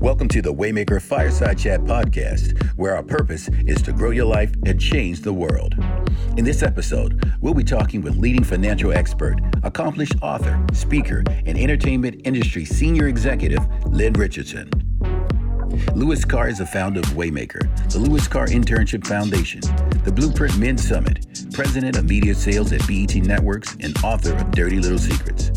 Welcome to the Waymaker Fireside Chat podcast, where our purpose is to grow your life and change the world. In this episode, we'll be talking with leading financial expert, accomplished author, speaker, and entertainment industry senior executive, Lynn Richardson. Louis Carr is the founder of Waymaker, the Louis Carr Internship Foundation, the Blueprint Men Summit, president of media sales at BET Networks, and author of Dirty Little Secrets.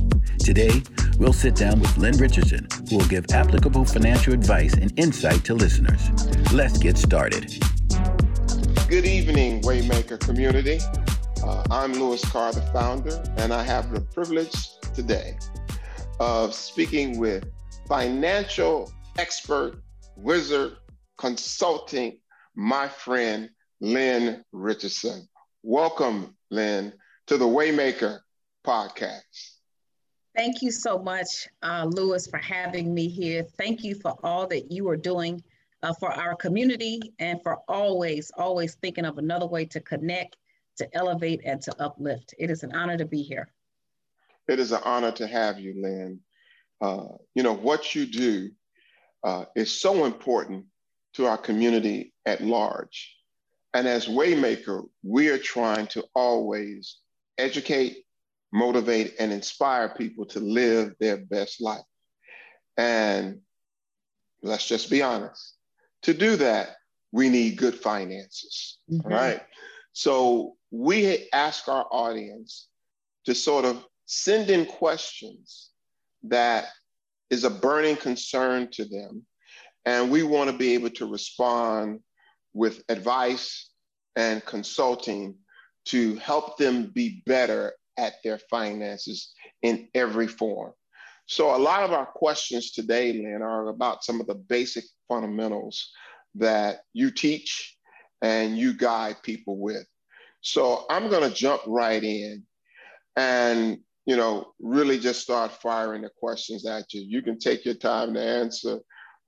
Today, we'll sit down with Lynn Richardson, who will give applicable financial advice and insight to listeners. Let's get started. Good evening, Waymaker community. Uh, I'm Louis Carr, the founder, and I have the privilege today of speaking with financial expert Wizard Consulting, my friend Lynn Richardson. Welcome, Lynn, to the Waymaker podcast. Thank you so much, uh, Louis, for having me here. Thank you for all that you are doing uh, for our community and for always, always thinking of another way to connect, to elevate, and to uplift. It is an honor to be here. It is an honor to have you, Lynn. Uh, you know, what you do uh, is so important to our community at large. And as Waymaker, we are trying to always educate, motivate, and inspire people to live their best life. And let's just be honest to do that, we need good finances, mm-hmm. right? So we ask our audience to sort of send in questions that is a burning concern to them. And we want to be able to respond with advice and consulting to help them be better at their finances in every form. So, a lot of our questions today, Lynn, are about some of the basic fundamentals that you teach and you guide people with. So, I'm going to jump right in. And you know, really just start firing the questions at you. You can take your time to answer,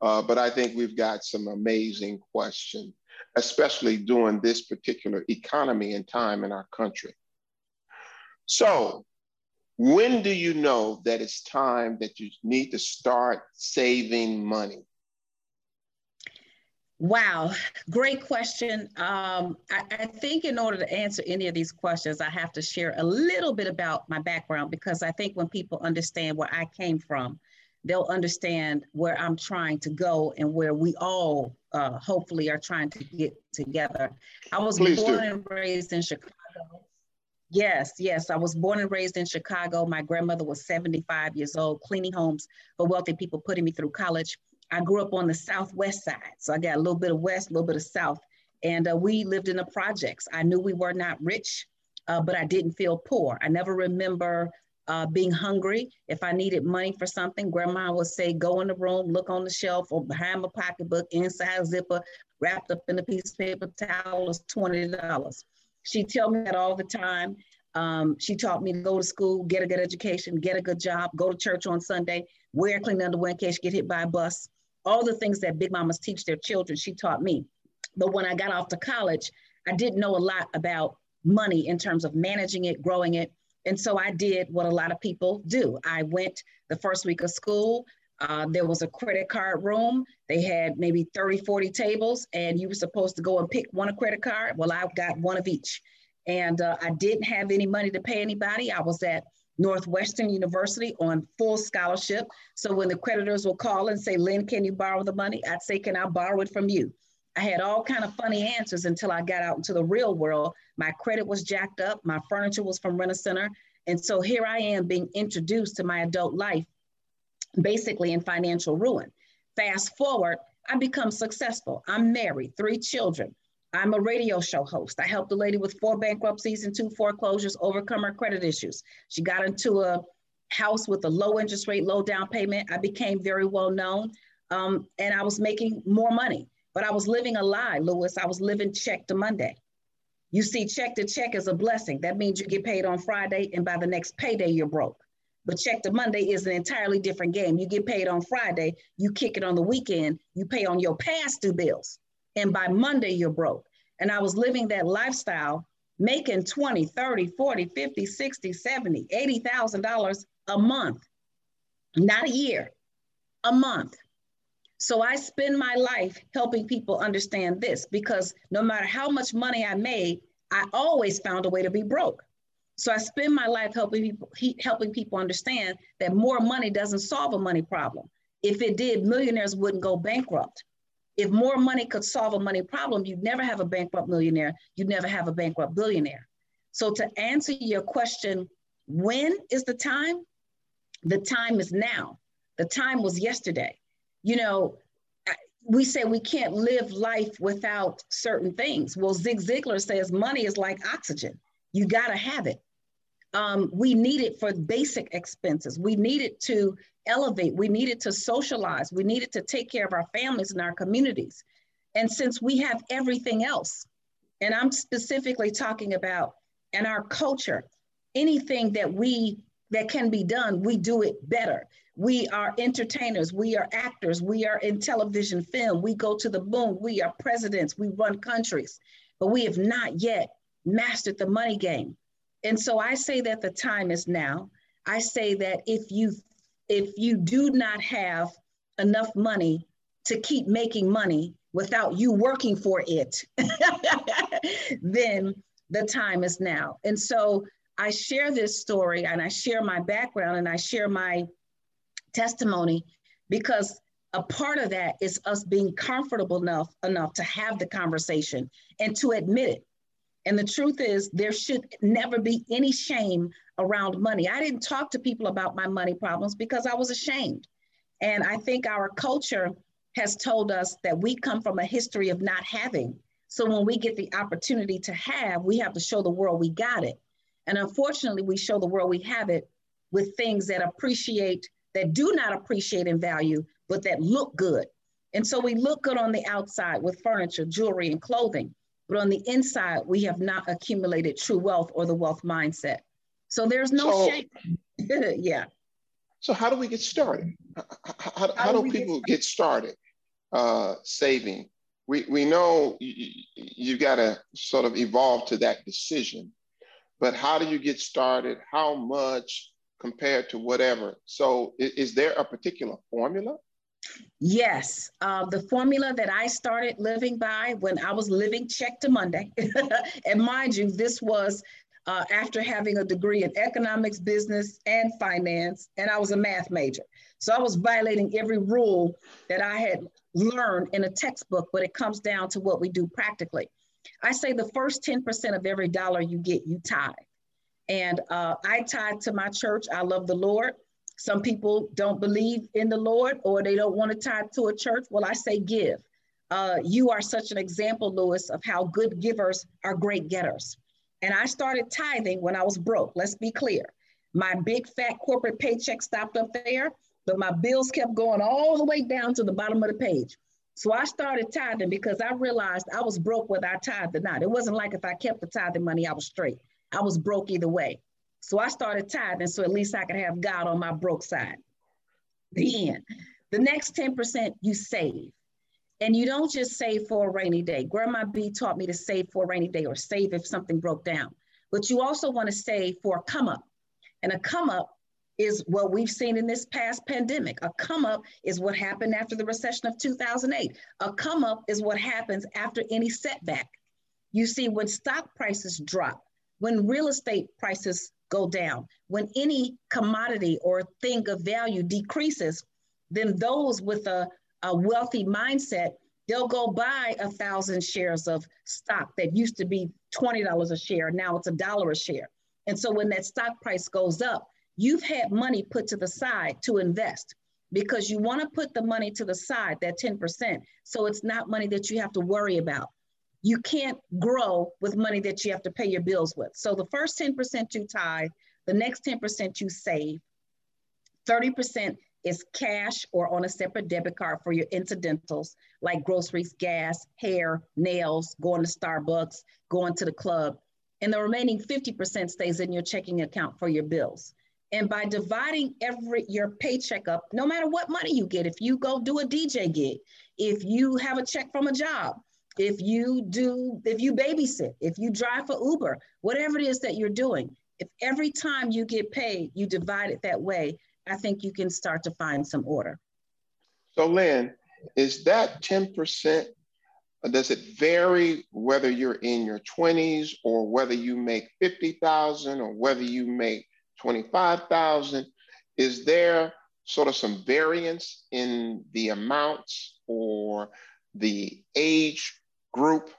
uh, but I think we've got some amazing questions, especially during this particular economy and time in our country. So, when do you know that it's time that you need to start saving money? Wow, great question. Um, I, I, think in order to answer any of these questions, I have to share a little bit about my background because I think when people understand where I came from, they'll understand where I'm trying to go and where we all uh, hopefully are trying to get together. I was Please born do. and raised in Chicago. Yes, yes. I was born and raised in Chicago. My grandmother was 75 years old, cleaning homes for wealthy people, putting me through college. I grew up on the southwest side, so I got a little bit of west, a little bit of south, and uh, we lived in the projects. I knew we were not rich, uh, but I didn't feel poor. I never remember uh, being hungry. If I needed money for something, grandma would say, go in the room, look on the shelf or behind my pocketbook, inside zipper, wrapped up in a piece of paper towel is $20. She'd tell me that all the time. Um, she taught me to go to school, get a good education, get a good job, go to church on Sunday, wear clean underwear in case you get hit by a bus all the things that big mamas teach their children, she taught me. But when I got off to college, I didn't know a lot about money in terms of managing it, growing it. And so I did what a lot of people do. I went the first week of school. Uh, there was a credit card room. They had maybe 30, 40 tables, and you were supposed to go and pick one a credit card. Well, I got one of each. And uh, I didn't have any money to pay anybody. I was at Northwestern University on full scholarship. So when the creditors will call and say, Lynn, can you borrow the money? I'd say, can I borrow it from you? I had all kind of funny answers until I got out into the real world. My credit was jacked up. My furniture was from Rent-A-Center. And so here I am being introduced to my adult life, basically in financial ruin. Fast forward, I become successful. I'm married, three children. I'm a radio show host. I helped a lady with four bankruptcies and two foreclosures overcome her credit issues. She got into a house with a low interest rate, low down payment. I became very well known um, and I was making more money, but I was living a lie, Louis. I was living check to Monday. You see, check to check is a blessing. That means you get paid on Friday and by the next payday, you're broke. But check to Monday is an entirely different game. You get paid on Friday, you kick it on the weekend, you pay on your past due bills and by Monday you're broke. And I was living that lifestyle, making 20, 30, 40, 50, 60, 70, $80,000 a month, not a year, a month. So I spend my life helping people understand this because no matter how much money I made, I always found a way to be broke. So I spend my life helping people helping people understand that more money doesn't solve a money problem. If it did, millionaires wouldn't go bankrupt. If more money could solve a money problem, you'd never have a bankrupt millionaire. You'd never have a bankrupt billionaire. So to answer your question, when is the time? The time is now. The time was yesterday. You know, we say we can't live life without certain things. Well, Zig Ziglar says money is like oxygen. You got to have it. Um, we need it for basic expenses. We need it to elevate. We need it to socialize. We need it to take care of our families and our communities. And since we have everything else, and I'm specifically talking about and our culture, anything that we that can be done, we do it better. We are entertainers, we are actors, we are in television film, we go to the moon, we are presidents, we run countries, but we have not yet mastered the money game. And so I say that the time is now. I say that if you if you do not have enough money to keep making money without you working for it, then the time is now. And so I share this story and I share my background and I share my testimony because a part of that is us being comfortable enough enough to have the conversation and to admit it. And the truth is there should never be any shame around money. I didn't talk to people about my money problems because I was ashamed. And I think our culture has told us that we come from a history of not having. So when we get the opportunity to have, we have to show the world we got it. And unfortunately, we show the world we have it with things that appreciate, that do not appreciate in value, but that look good. And so we look good on the outside with furniture, jewelry, and clothing. But on the inside, we have not accumulated true wealth or the wealth mindset. So there's no so, shame. yeah. So how do we get started? How, how, how do, do people get, get started uh, saving we, we know you, you got to sort of evolve to that decision, but how do you get started? How much compared to whatever? So is, is there a particular formula? Yes, uh, the formula that I started living by when I was living check to Monday, and mind you, this was uh, after having a degree in economics, business, and finance, and I was a math major. So I was violating every rule that I had learned in a textbook, but it comes down to what we do practically. I say the first 10% of every dollar you get, you tithe. And uh, I tithe to my church. I love the Lord. Some people don't believe in the Lord or they don't want to tithe to a church. Well, I say give. Uh, you are such an example, Louis, of how good givers are great getters. And I started tithing when I was broke. Let's be clear. My big fat corporate paycheck stopped up there but my bills kept going all the way down to the bottom of the page. So I started tithing because I realized I was broke whether I tithed or not. It wasn't like if I kept the tithing money, I was straight. I was broke either way. So I started tithing so at least I could have God on my broke side. The end. The next 10% you save. And you don't just save for a rainy day. Grandma B taught me to save for a rainy day or save if something broke down. But you also want to save for a come up. And a come up is what we've seen in this past pandemic. A come up is what happened after the recession of 2008. A come up is what happens after any setback. You see, when stock prices drop, when real estate prices go down, when any commodity or thing of value decreases, then those with a, a wealthy mindset, they'll go buy a thousand shares of stock that used to be $20 a share. Now it's a dollar a share. And so when that stock price goes up, you've had money put to the side to invest because you want to put the money to the side, that 10%. So it's not money that you have to worry about. You can't grow with money that you have to pay your bills with. So the first 10% you tithe, the next 10% you save, 30% is cash or on a separate debit card for your incidentals like groceries, gas, hair, nails, going to Starbucks, going to the club. And the remaining 50% stays in your checking account for your bills. And by dividing every your paycheck up, no matter what money you get, if you go do a DJ gig, if you have a check from a job, if you do, if you babysit, if you drive for Uber, whatever it is that you're doing, if every time you get paid, you divide it that way, I think you can start to find some order. So, Lynn, is that 10%, does it vary whether you're in your 20s or whether you make 50,000 or whether you make 25,000? Is there sort of some variance in the amounts or the age group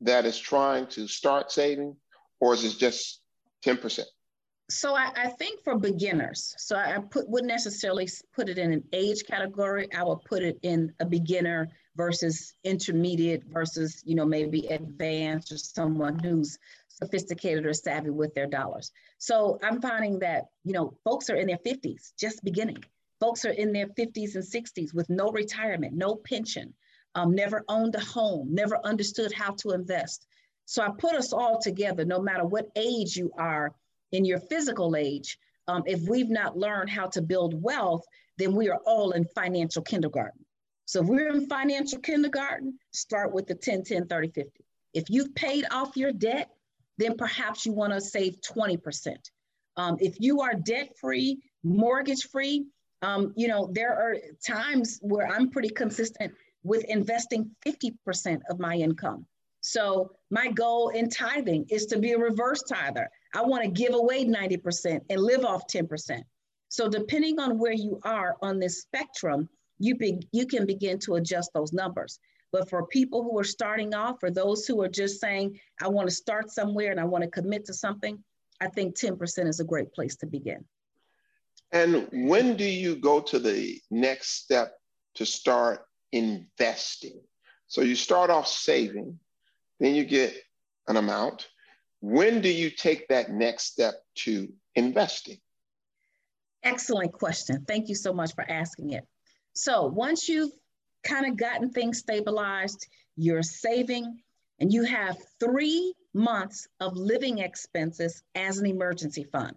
that is trying to start saving, or is it just 10%? So I, I, think for beginners, so I put wouldn't necessarily put it in an age category. I would put it in a beginner versus intermediate versus you know maybe advanced or someone who's sophisticated or savvy with their dollars. So I'm finding that you know folks are in their 50s, just beginning. Folks are in their 50s and 60s with no retirement, no pension, um, never owned a home, never understood how to invest. So I put us all together, no matter what age you are in your physical age, um, if we've not learned how to build wealth, then we are all in financial kindergarten. So if we're in financial kindergarten, start with the 10, 10, 30, 50. If you've paid off your debt, then perhaps you want to save 20%. Um, if you are debt free, mortgage free, um, you know, there are times where I'm pretty consistent with investing 50% of my income. So my goal in tithing is to be a reverse tither. I want to give away 90% and live off 10%. So depending on where you are on this spectrum, you, be, you can begin to adjust those numbers. But for people who are starting off, or those who are just saying, I want to start somewhere and I want to commit to something, I think 10% is a great place to begin. And when do you go to the next step to start investing? So you start off saving, then you get an amount, when do you take that next step to investing? Excellent question. Thank you so much for asking it. So once you've kind of gotten things stabilized, you're saving, and you have three months of living expenses as an emergency fund.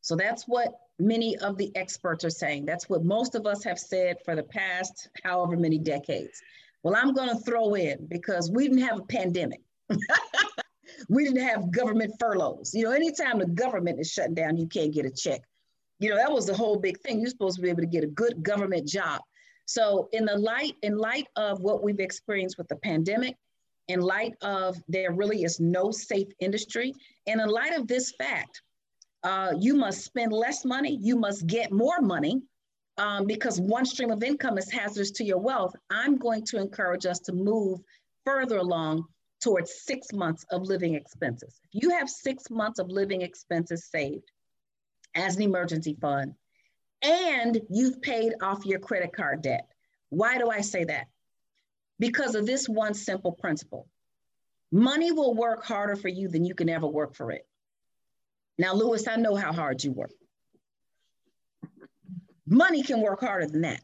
So that's what many of the experts are saying. That's what most of us have said for the past however many decades. Well, I'm going to throw in because we didn't have a pandemic. we didn't have government furloughs. You know, anytime the government is shutting down, you can't get a check. You know, that was the whole big thing. You're supposed to be able to get a good government job. So in the light, in light of what we've experienced with the pandemic, in light of there really is no safe industry, and in light of this fact, uh, you must spend less money, you must get more money um, because one stream of income is hazardous to your wealth. I'm going to encourage us to move further along towards six months of living expenses. If you have six months of living expenses saved as an emergency fund, and you've paid off your credit card debt. Why do I say that? Because of this one simple principle money will work harder for you than you can ever work for it. Now, Louis, I know how hard you work. Money can work harder than that.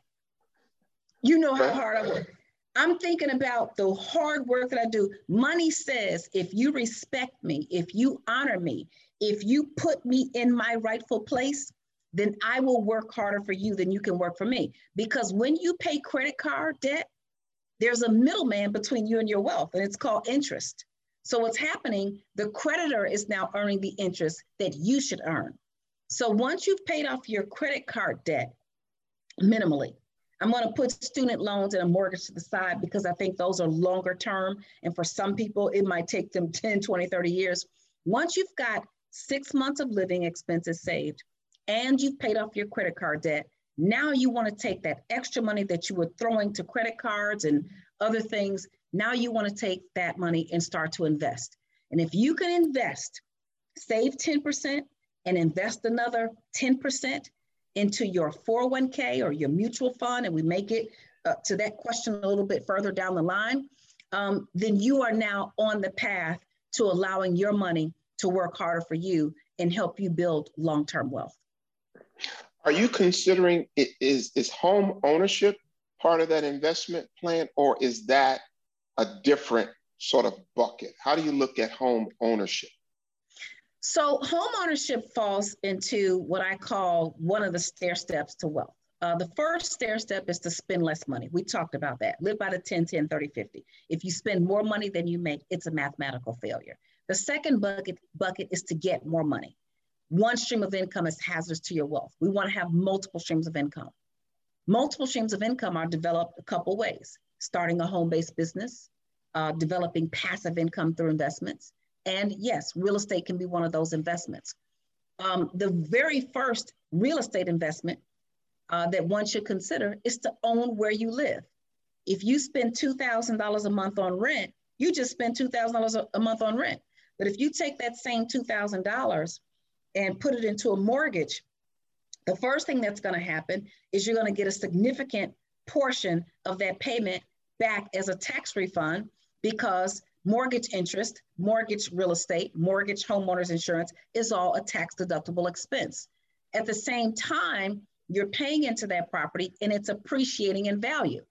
You know how hard I work. I'm thinking about the hard work that I do. Money says if you respect me, if you honor me, if you put me in my rightful place, then I will work harder for you than you can work for me. Because when you pay credit card debt, there's a middleman between you and your wealth, and it's called interest. So what's happening, the creditor is now earning the interest that you should earn. So once you've paid off your credit card debt minimally, I'm going to put student loans and a mortgage to the side because I think those are longer term. And for some people, it might take them 10, 20, 30 years. Once you've got six months of living expenses saved and you've paid off your credit card debt, now you want to take that extra money that you were throwing to credit cards and other things. Now you want to take that money and start to invest. And if you can invest, save 10% and invest another 10%, into your 401k or your mutual fund, and we make it uh, to that question a little bit further down the line, um, then you are now on the path to allowing your money to work harder for you and help you build long-term wealth. Are you considering is is home ownership part of that investment plan, or is that a different sort of bucket? How do you look at home ownership? So home ownership falls into what I call one of the stair steps to wealth. Uh, the first stair step is to spend less money. We talked about that. Live by the 10, 10, 30, 50. If you spend more money than you make, it's a mathematical failure. The second bucket, bucket is to get more money. One stream of income is hazardous to your wealth. We want to have multiple streams of income. Multiple streams of income are developed a couple ways starting a home based business, uh, developing passive income through investments. And yes, real estate can be one of those investments. Um, the very first real estate investment uh, that one should consider is to own where you live. If you spend $2,000 a month on rent, you just spend $2,000 a month on rent. But if you take that same $2,000 and put it into a mortgage, the first thing that's going to happen is you're going to get a significant portion of that payment back as a tax refund because mortgage interest, mortgage real estate, mortgage homeowners insurance is all a tax deductible expense. At the same time, you're paying into that property and it's appreciating in value.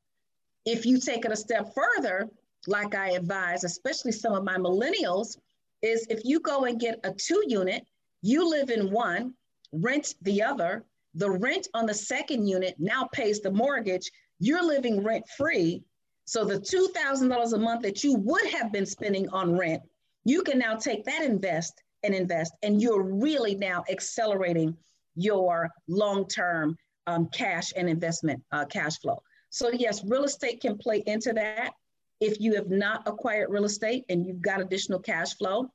If you take it a step further, like I advise, especially some of my millennials, is if you go and get a two unit, you live in one, rent the other, the rent on the second unit now pays the mortgage, you're living rent free. So the $2,000 a month that you would have been spending on rent, you can now take that invest and invest, and you're really now accelerating your long-term um, cash and investment uh, cash flow. So yes, real estate can play into that. If you have not acquired real estate and you've got additional cash flow,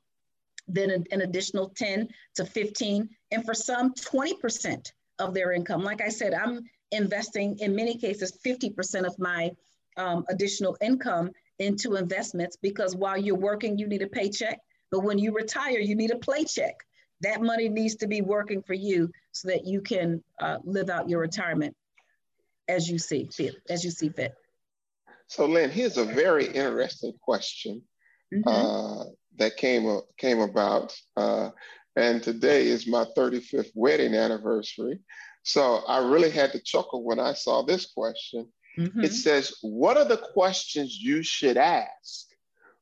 then an, an additional 10 to 15, and for some 20% of their income. Like I said, I'm investing in many cases 50% of my um, additional income into investments because while you're working, you need a paycheck. But when you retire, you need a paycheck. That money needs to be working for you so that you can uh, live out your retirement as you see fit. As you see fit. So, Lynn, here's a very interesting question mm-hmm. uh, that came came about, uh, and today is my 35th wedding anniversary. So I really had to chuckle when I saw this question. Mm-hmm. It says, What are the questions you should ask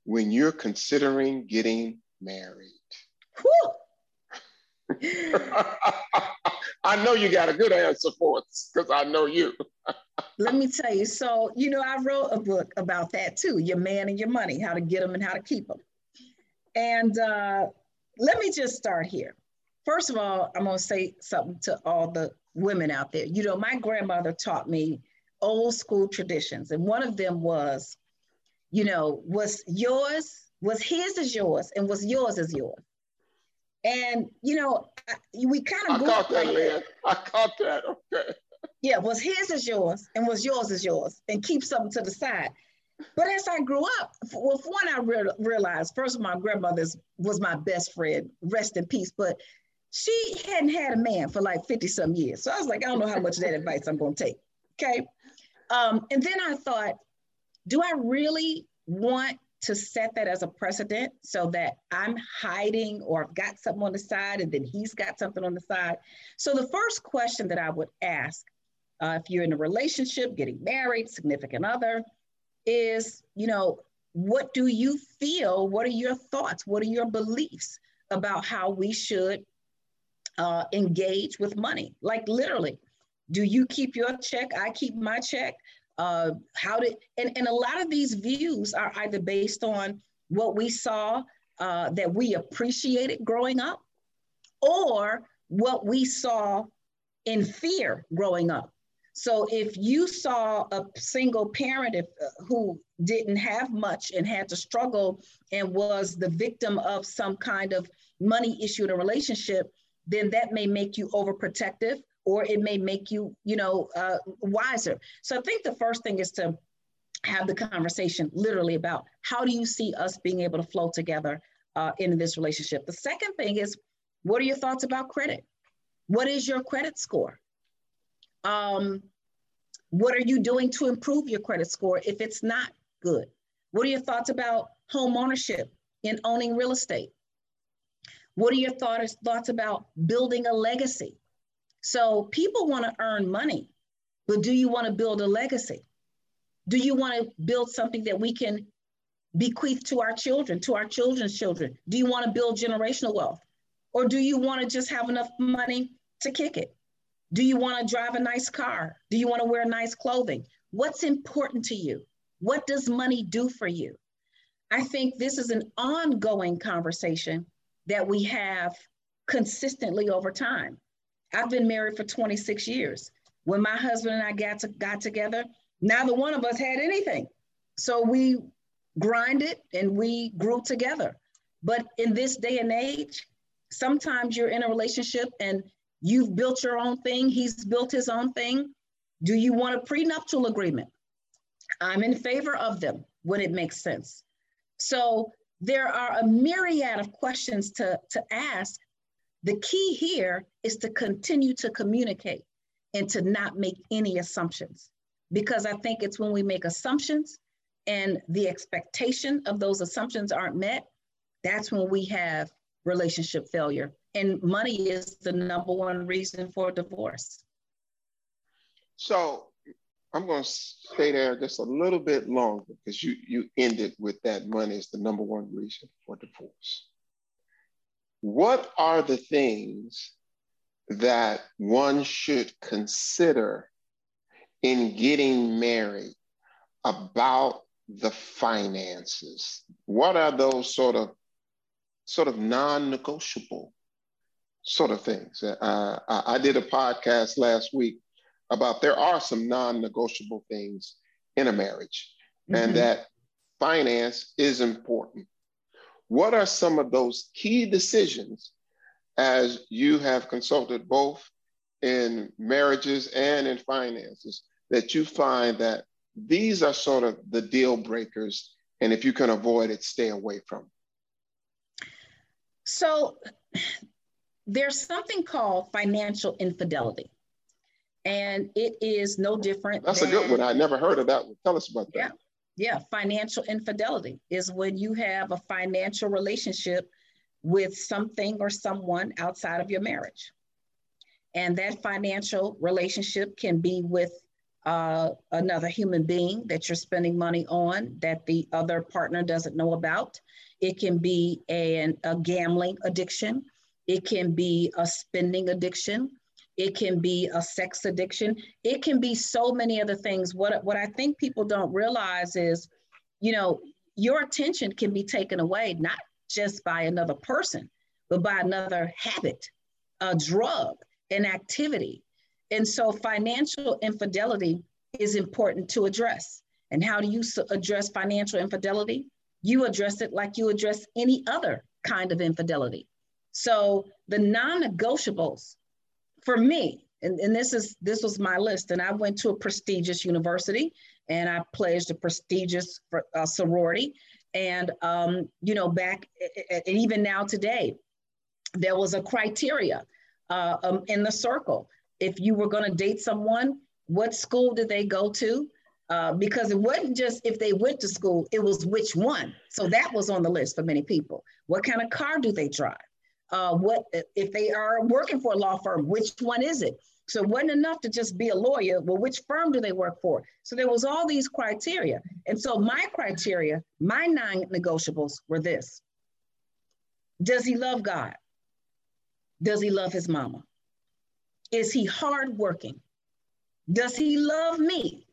when you're considering getting married? I know you got a good answer for it because I know you. Let me tell you. So, you know, I wrote a book about that too your man and your money, how to get them and how to keep them. And uh, let me just start here. First of all, I'm going to say something to all the women out there. You know, my grandmother taught me old school traditions, and one of them was, you know, was yours, was his is yours, and was yours is yours. And you know, we kind of I caught that, I caught that. Okay. Yeah, was his is yours, and was yours is yours, and keep something to the side. But as I grew up, well, for one, I re- realized first of all, my grandmother was my best friend, rest in peace. But she hadn't had a man for like 50 some years. So I was like, I don't know how much of that advice I'm going to take. Okay. Um, and then I thought, do I really want to set that as a precedent so that I'm hiding or I've got something on the side and then he's got something on the side? So the first question that I would ask uh, if you're in a relationship, getting married, significant other, is, you know, what do you feel? What are your thoughts? What are your beliefs about how we should uh, engage with money. Like literally, do you keep your check? I keep my check. Uh, how did and, and a lot of these views are either based on what we saw uh, that we appreciated growing up, or what we saw in fear growing up. So if you saw a single parent if, uh, who didn't have much and had to struggle and was the victim of some kind of money issue in a relationship, then that may make you overprotective or it may make you, you know, uh, wiser. So I think the first thing is to have the conversation literally about how do you see us being able to flow together uh, in this relationship. The second thing is, what are your thoughts about credit? What is your credit score? Um, what are you doing to improve your credit score if it's not good? What are your thoughts about home ownership and owning real estate? What are your thoughts, thoughts about building a legacy? So people want to earn money, but do you want to build a legacy? Do you want to build something that we can bequeath to our children, to our children's children? Do you want to build generational wealth? Or do you want to just have enough money to kick it? Do you want to drive a nice car? Do you want to wear nice clothing? What's important to you? What does money do for you? I think this is an ongoing conversation that we have consistently over time. I've been married for 26 years. When my husband and I got to, got together, neither one of us had anything. So we grinded and we grew together. But in this day and age, sometimes you're in a relationship and you've built your own thing, he's built his own thing. Do you want a prenuptial agreement? I'm in favor of them when it makes sense. So there are a myriad of questions to, to ask. The key here is to continue to communicate and to not make any assumptions. Because I think it's when we make assumptions and the expectation of those assumptions aren't met, that's when we have relationship failure. And money is the number one reason for divorce. So I'm going to stay there just a little bit longer because you, you ended with that money is the number one reason for divorce. What are the things that one should consider in getting married about the finances? What are those sort of sort of non-negotiable sort of things? Uh, I did a podcast last week about there are some non-negotiable things in a marriage mm-hmm. and that finance is important. What are some of those key decisions as you have consulted both in marriages and in finances that you find that these are sort of the deal breakers and if you can avoid it stay away from so there's something called financial infidelity and it is no different. That's than, a good one. I never heard of that one. Tell us about that. Yeah, yeah. Financial infidelity is when you have a financial relationship with something or someone outside of your marriage, and that financial relationship can be with uh, another human being that you're spending money on that the other partner doesn't know about. It can be an, a gambling addiction. It can be a spending addiction it can be a sex addiction. It can be so many other things. What what i think people don't realize is you know your attention can be taken away not just by another person but by another habit a drug an activity. And so financial infidelity is important to address. And how do you address financial infidelity? You address it like you address any other kind of infidelity. So the non-negotiables for me, and, and this is this was my list, and I went to a prestigious university and I pledged a prestigious uh, sorority. And um, you know, back and even now today, there was a criteria uh, um, in the circle. If you were going to date someone, what school did they go to? Uh, because it wasn't just if they went to school, it was which one. So that was on the list for many people. What kind of car do they drive? Uh, what if they are working for a law firm, which one is it? So it wasn't enough to just be a lawyer. Well, which firm do they work for? So there was all these criteria. And so my criteria, my non-negotiables were this. Does he love God? Does he love his mama? Is he hardworking? Does he love me?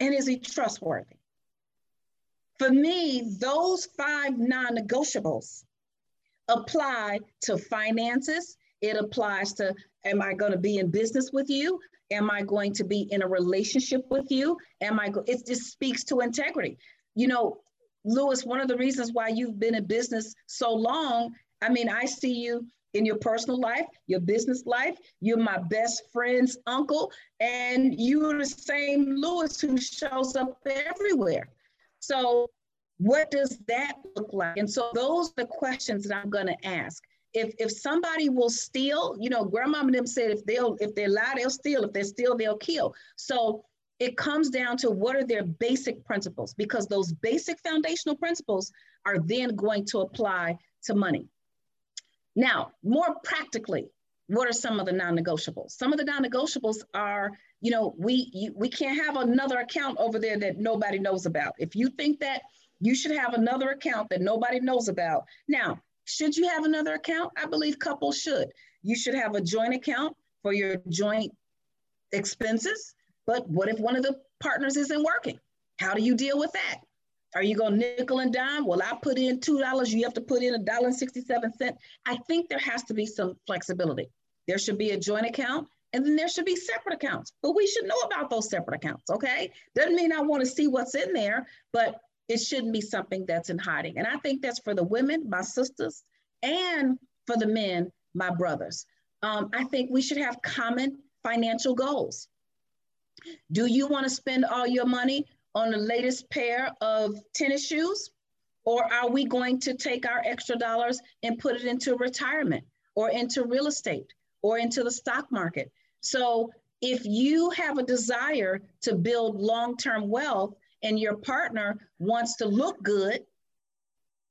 And is he trustworthy? For me, those five non-negotiables apply to finances. It applies to, am I going to be in business with you? Am I going to be in a relationship with you? Am I, go- it just speaks to integrity. You know, Louis, one of the reasons why you've been in business so long, I mean, I see you in your personal life, your business life. You're my best friend's uncle, and you're the same Louis who shows up everywhere. So what does that look like? And so those are the questions that I'm going to ask. If, if somebody will steal, you know, grandma and them said if they'll if they lie, they'll steal. If they steal, they'll kill. So it comes down to what are their basic principles because those basic foundational principles are then going to apply to money. Now, more practically, what are some of the non-negotiables? Some of the non-negotiables are, you know, we you, we can't have another account over there that nobody knows about. If you think that you should have another account that nobody knows about. Now, should you have another account? I believe couples should. You should have a joint account for your joint expenses. But what if one of the partners isn't working? How do you deal with that? Are you going nickel and dime? Well, I put in $2, you have to put in a dollar and 67 cent. I think there has to be some flexibility. There should be a joint account and then there should be separate accounts. But we should know about those separate accounts, okay? Doesn't mean I want to see what's in there, but it shouldn't be something that's in hiding. And I think that's for the women, my sisters, and for the men, my brothers. Um, I think we should have common financial goals. Do you want to spend all your money on the latest pair of tennis shoes? Or are we going to take our extra dollars and put it into retirement or into real estate or into the stock market? So if you have a desire to build long-term wealth and your partner wants to look good,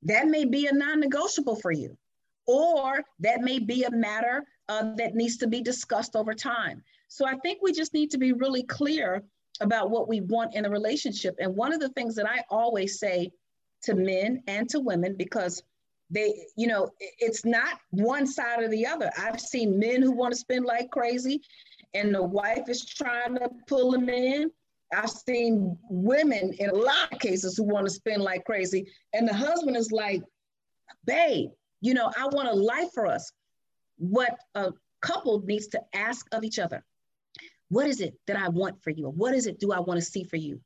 that may be a non-negotiable for you. Or that may be a matter uh, that needs to be discussed over time. So I think we just need to be really clear about what we want in a relationship. And one of the things that I always say to men and to women, because they, you know, it's not one side or the other. I've seen men who want to spend like crazy, and the wife is trying to pull them in. I've seen women in a lot of cases who want to spend like crazy, and the husband is like, babe, you know, I want a life for us. What a couple needs to ask of each other what is it that I want for you? What is it do I want to see for you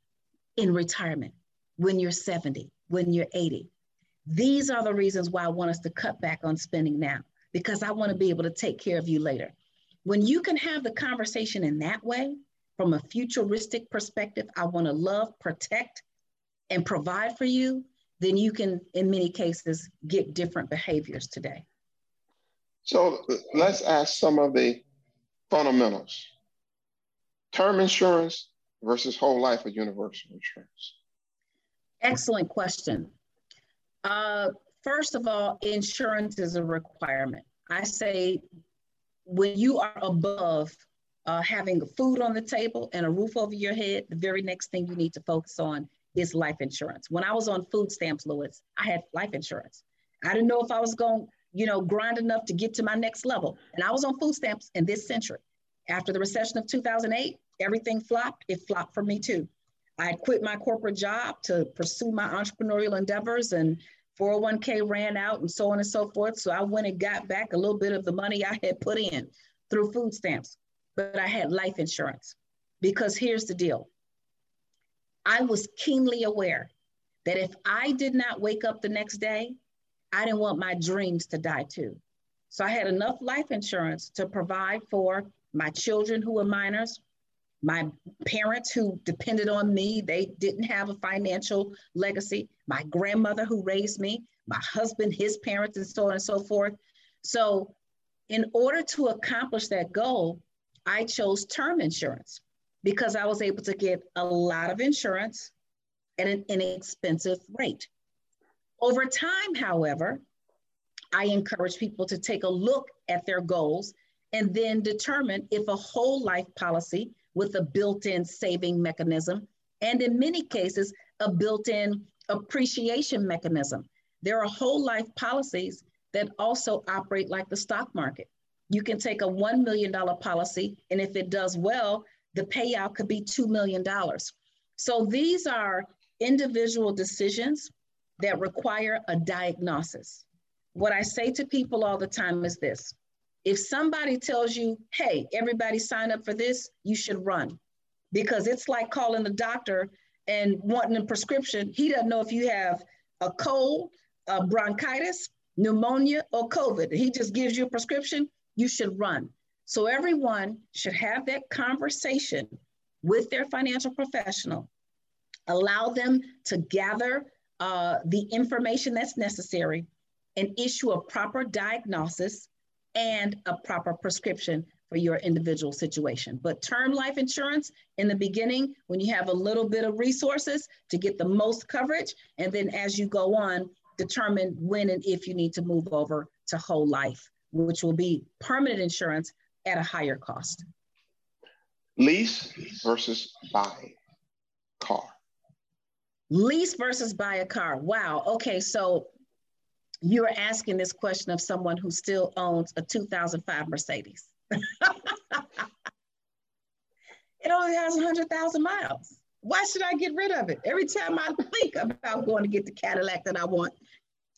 in retirement when you're 70, when you're 80? These are the reasons why I want us to cut back on spending now, because I want to be able to take care of you later. When you can have the conversation in that way, from a futuristic perspective, I want to love, protect, and provide for you, then you can, in many cases, get different behaviors today. So let's ask some of the fundamentals term insurance versus whole life or universal insurance? Excellent question. Uh, first of all, insurance is a requirement. I say when you are above uh, having food on the table and a roof over your head, the very next thing you need to focus on is life insurance. When I was on food stamps, Louis, I had life insurance. I didn't know if I was going, you know, grind enough to get to my next level. And I was on food stamps in this century. After the recession of 2008, everything flopped. It flopped for me too. I quit my corporate job to pursue my entrepreneurial endeavors and 401k ran out and so on and so forth. So I went and got back a little bit of the money I had put in through food stamps, but I had life insurance because here's the deal. I was keenly aware that if I did not wake up the next day, I didn't want my dreams to die too. So I had enough life insurance to provide for my children who were minors, my parents who depended on me, they didn't have a financial legacy. My grandmother who raised me, my husband, his parents, and so on and so forth. So, in order to accomplish that goal, I chose term insurance because I was able to get a lot of insurance at an inexpensive rate. Over time, however, I encourage people to take a look at their goals and then determine if a whole life policy with a built-in saving mechanism, and in many cases, a built-in appreciation mechanism. There are whole life policies that also operate like the stock market. You can take a $1 million policy, and if it does well, the payout could be $2 million. So these are individual decisions that require a diagnosis. What I say to people all the time is this if somebody tells you, hey, everybody sign up for this, you should run because it's like calling the doctor and wanting a prescription. He doesn't know if you have a cold, a bronchitis, pneumonia, or COVID. He just gives you a prescription, you should run. So everyone should have that conversation with their financial professional, allow them to gather uh, the information that's necessary and issue a proper diagnosis and a proper prescription for your individual situation. But term life insurance in the beginning, when you have a little bit of resources to get the most coverage, and then as you go on, determine when and if you need to move over to whole life, which will be permanent insurance at a higher cost. Lease versus buy car. Lease versus buy a car. Wow. Okay. So you're asking this question of someone who still owns a 2005 Mercedes. it only has 100,000 miles. Why should I get rid of it? Every time I think about going to get the Cadillac that I want,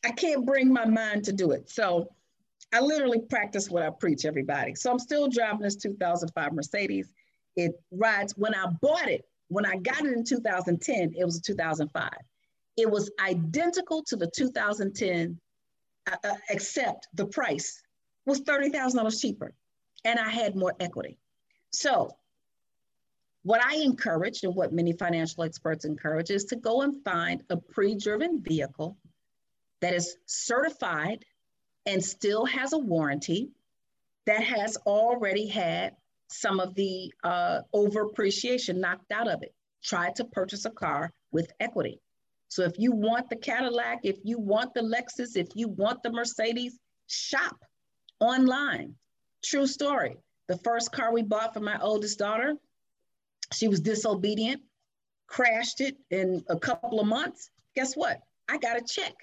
I can't bring my mind to do it. So I literally practice what I preach, everybody. So I'm still driving this 2005 Mercedes. It rides. When I bought it, when I got it in 2010, it was a 2005. It was identical to the 2010, uh, uh, except the price was $30,000 cheaper and I had more equity. So what I encourage and what many financial experts encourage is to go and find a pre-driven vehicle that is certified and still has a warranty that has already had some of the uh, over appreciation knocked out of it. Try to purchase a car with equity. So if you want the Cadillac, if you want the Lexus, if you want the Mercedes, shop online. True story. The first car we bought for my oldest daughter, she was disobedient, crashed it in a couple of months. Guess what? I got a check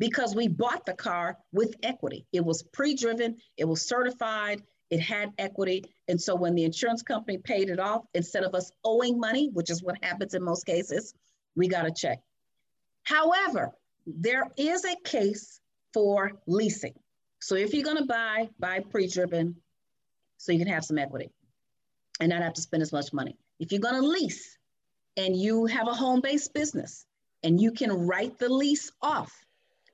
because we bought the car with equity. It was pre driven, it was certified, it had equity. And so when the insurance company paid it off, instead of us owing money, which is what happens in most cases, we got a check. However, there is a case for leasing. So if you're going to buy, buy pre driven so you can have some equity and not have to spend as much money. If you're going to lease and you have a home based business and you can write the lease off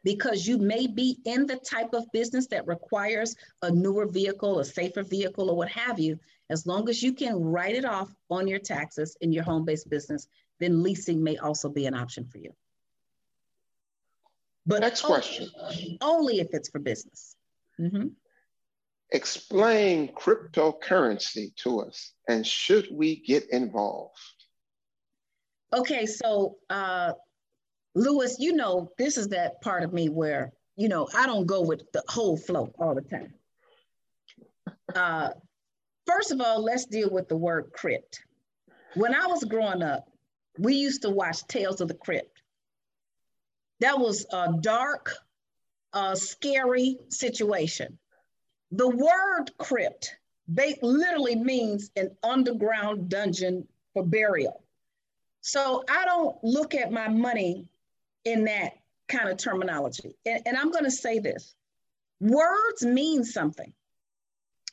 because you may be in the type of business that requires a newer vehicle, a safer vehicle, or what have you, as long as you can write it off on your taxes in your home based business, then leasing may also be an option for you. But next only, question. Only if it's for business. Mm-hmm. Explain cryptocurrency to us and should we get involved? Okay, so uh, Louis, you know, this is that part of me where, you know, I don't go with the whole flow all the time. Uh, first of all, let's deal with the word crypt. When I was growing up, we used to watch Tales of the Crypt. That was a dark, uh, scary situation. The word crypt literally means an underground dungeon for burial. So I don't look at my money in that kind of terminology. And, and I'm going to say this words mean something.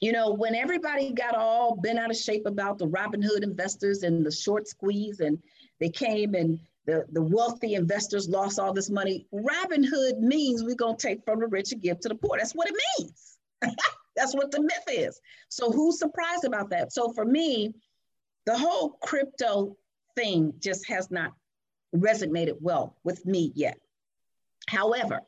You know, when everybody got all bent out of shape about the Robin Hood investors and the short squeeze, and they came and the, the wealthy investors lost all this money, Robin Hood means we're going to take from the rich and give to the poor. That's what it means. That's what the myth is. So who's surprised about that? So for me, the whole crypto thing just has not resonated well with me yet. However,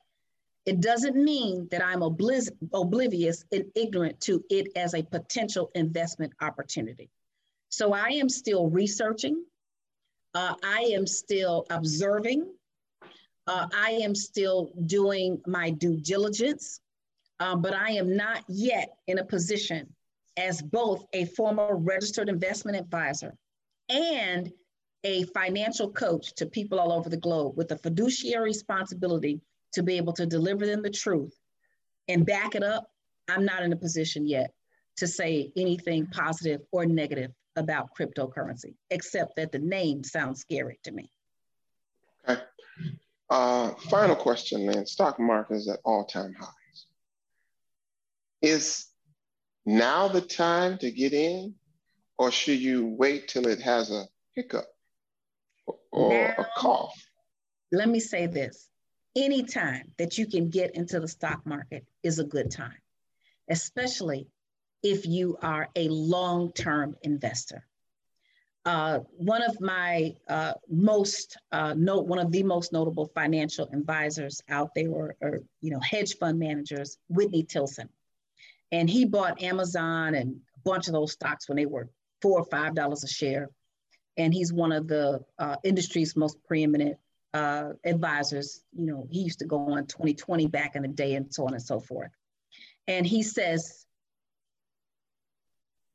it doesn't mean that I'm obliv- oblivious and ignorant to it as a potential investment opportunity. So I am still researching. Uh, I am still observing. Uh, I am still doing my due diligence, uh, but I am not yet in a position as both a former registered investment advisor and a financial coach to people all over the globe with a fiduciary responsibility to be able to deliver them the truth and back it up, I'm not in a position yet to say anything positive or negative about cryptocurrency, except that the name sounds scary to me. Okay. Uh, final question, then. Stock market is at all-time highs. Is now the time to get in, or should you wait till it has a hiccup? Or now, a cough? Let me say this any time that you can get into the stock market is a good time, especially if you are a long term investor. Uh, one of my uh, most uh, note, one of the most notable financial advisors out there, or, or you know, hedge fund managers, Whitney Tilson, and he bought Amazon and a bunch of those stocks when they were four or five dollars a share and he's one of the uh, industry's most preeminent uh, advisors. You know, he used to go on 2020 back in the day and so on and so forth. And he says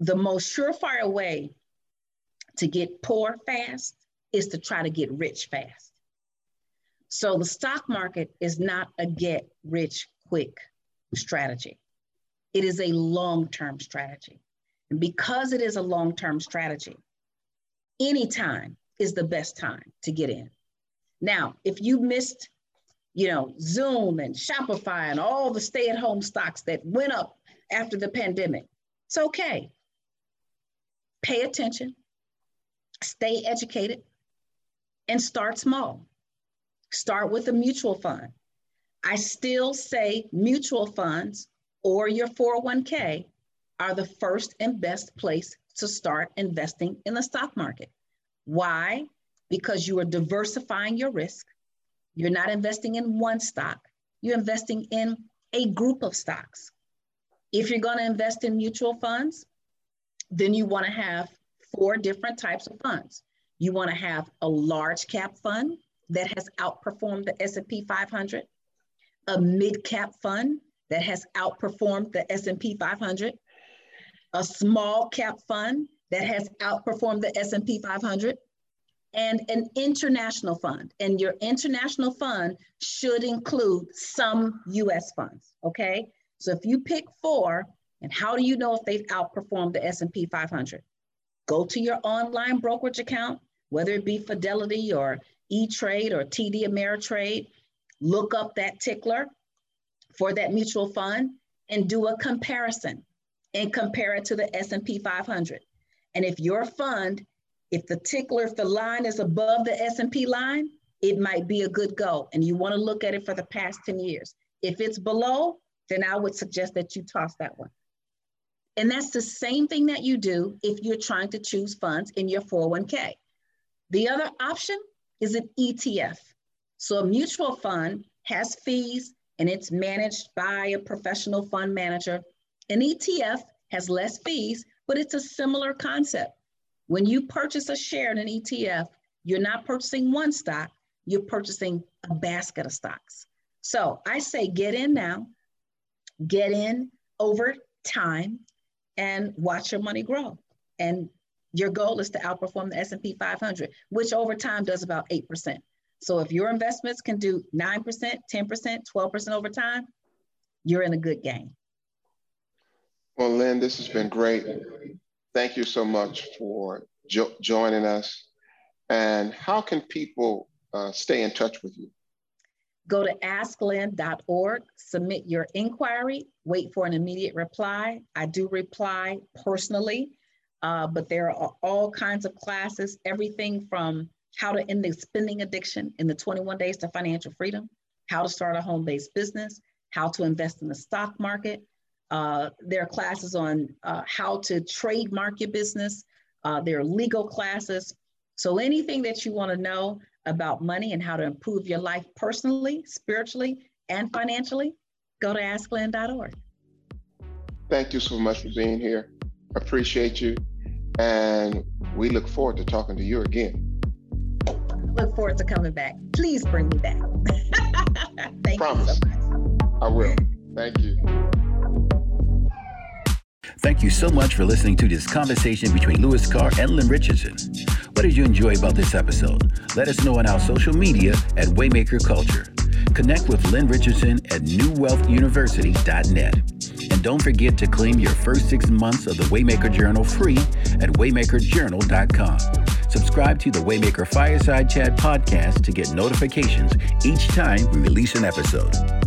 the most surefire way to get poor fast is to try to get rich fast. So the stock market is not a get rich quick strategy. It is a long term strategy. And because it is a long term strategy, anytime is the best time to get in. Now, if you missed you know, Zoom and Shopify and all the stay at home stocks that went up after the pandemic. It's okay. Pay attention, stay educated, and start small. Start with a mutual fund. I still say mutual funds or your 401k are the first and best place to start investing in the stock market. Why? Because you are diversifying your risk. You're not investing in one stock, you're investing in a group of stocks. If you're going to invest in mutual funds, then you want to have four different types of funds. You want to have a large cap fund that has outperformed the S&P 500, a mid cap fund that has outperformed the S&P 500, a small cap fund that has outperformed the S&P 500, and an international fund. And your international fund should include some US funds, okay? So if you pick four, and how do you know if they've outperformed the S&P 500? Go to your online brokerage account, whether it be Fidelity or E-Trade or TD Ameritrade, look up that tickler for that mutual fund and do a comparison and compare it to the S&P 500. And if your fund, if the tickler, if the line is above the S&P line, it might be a good go. And you want to look at it for the past 10 years. If it's below, then I would suggest that you toss that one. And that's the same thing that you do if you're trying to choose funds in your 401k. The other option is an ETF. So a mutual fund has fees and it's managed by a professional fund manager. An ETF has less fees, but it's a similar concept. When you purchase a share in an ETF, you're not purchasing one stock, you're purchasing a basket of stocks. So I say get in now, get in over time, and watch your money grow. And your goal is to outperform the S&P 500, which over time does about 8%. So if your investments can do 9%, 10%, 12% over time, you're in a good game. Well, Lynn, this has been great. Thank you so much for jo joining us. And how can people uh, stay in touch with you? Go to asklynn.org, submit your inquiry, wait for an immediate reply. I do reply personally, uh, but there are all kinds of classes, everything from how to end the spending addiction in the 21 days to financial freedom, how to start a home based business, how to invest in the stock market. Uh, there are classes on uh, how to trademark your business. Uh, there are legal classes. So anything that you want to know about money and how to improve your life personally, spiritually, and financially, go to asklynn.org. Thank you so much for being here. Appreciate you. And we look forward to talking to you again look forward to coming back. Please bring me back. Thank Promise. you so much. I will. Thank you. Thank you so much for listening to this conversation between Louis Carr and Lynn Richardson. What did you enjoy about this episode? Let us know on our social media at Waymaker Culture. Connect with Lynn Richardson at newwealthuniversity.net. And don't forget to claim your first six months of the Waymaker Journal free at waymakerjournal.com. Subscribe to the Waymaker Fireside Chat podcast to get notifications each time we release an episode.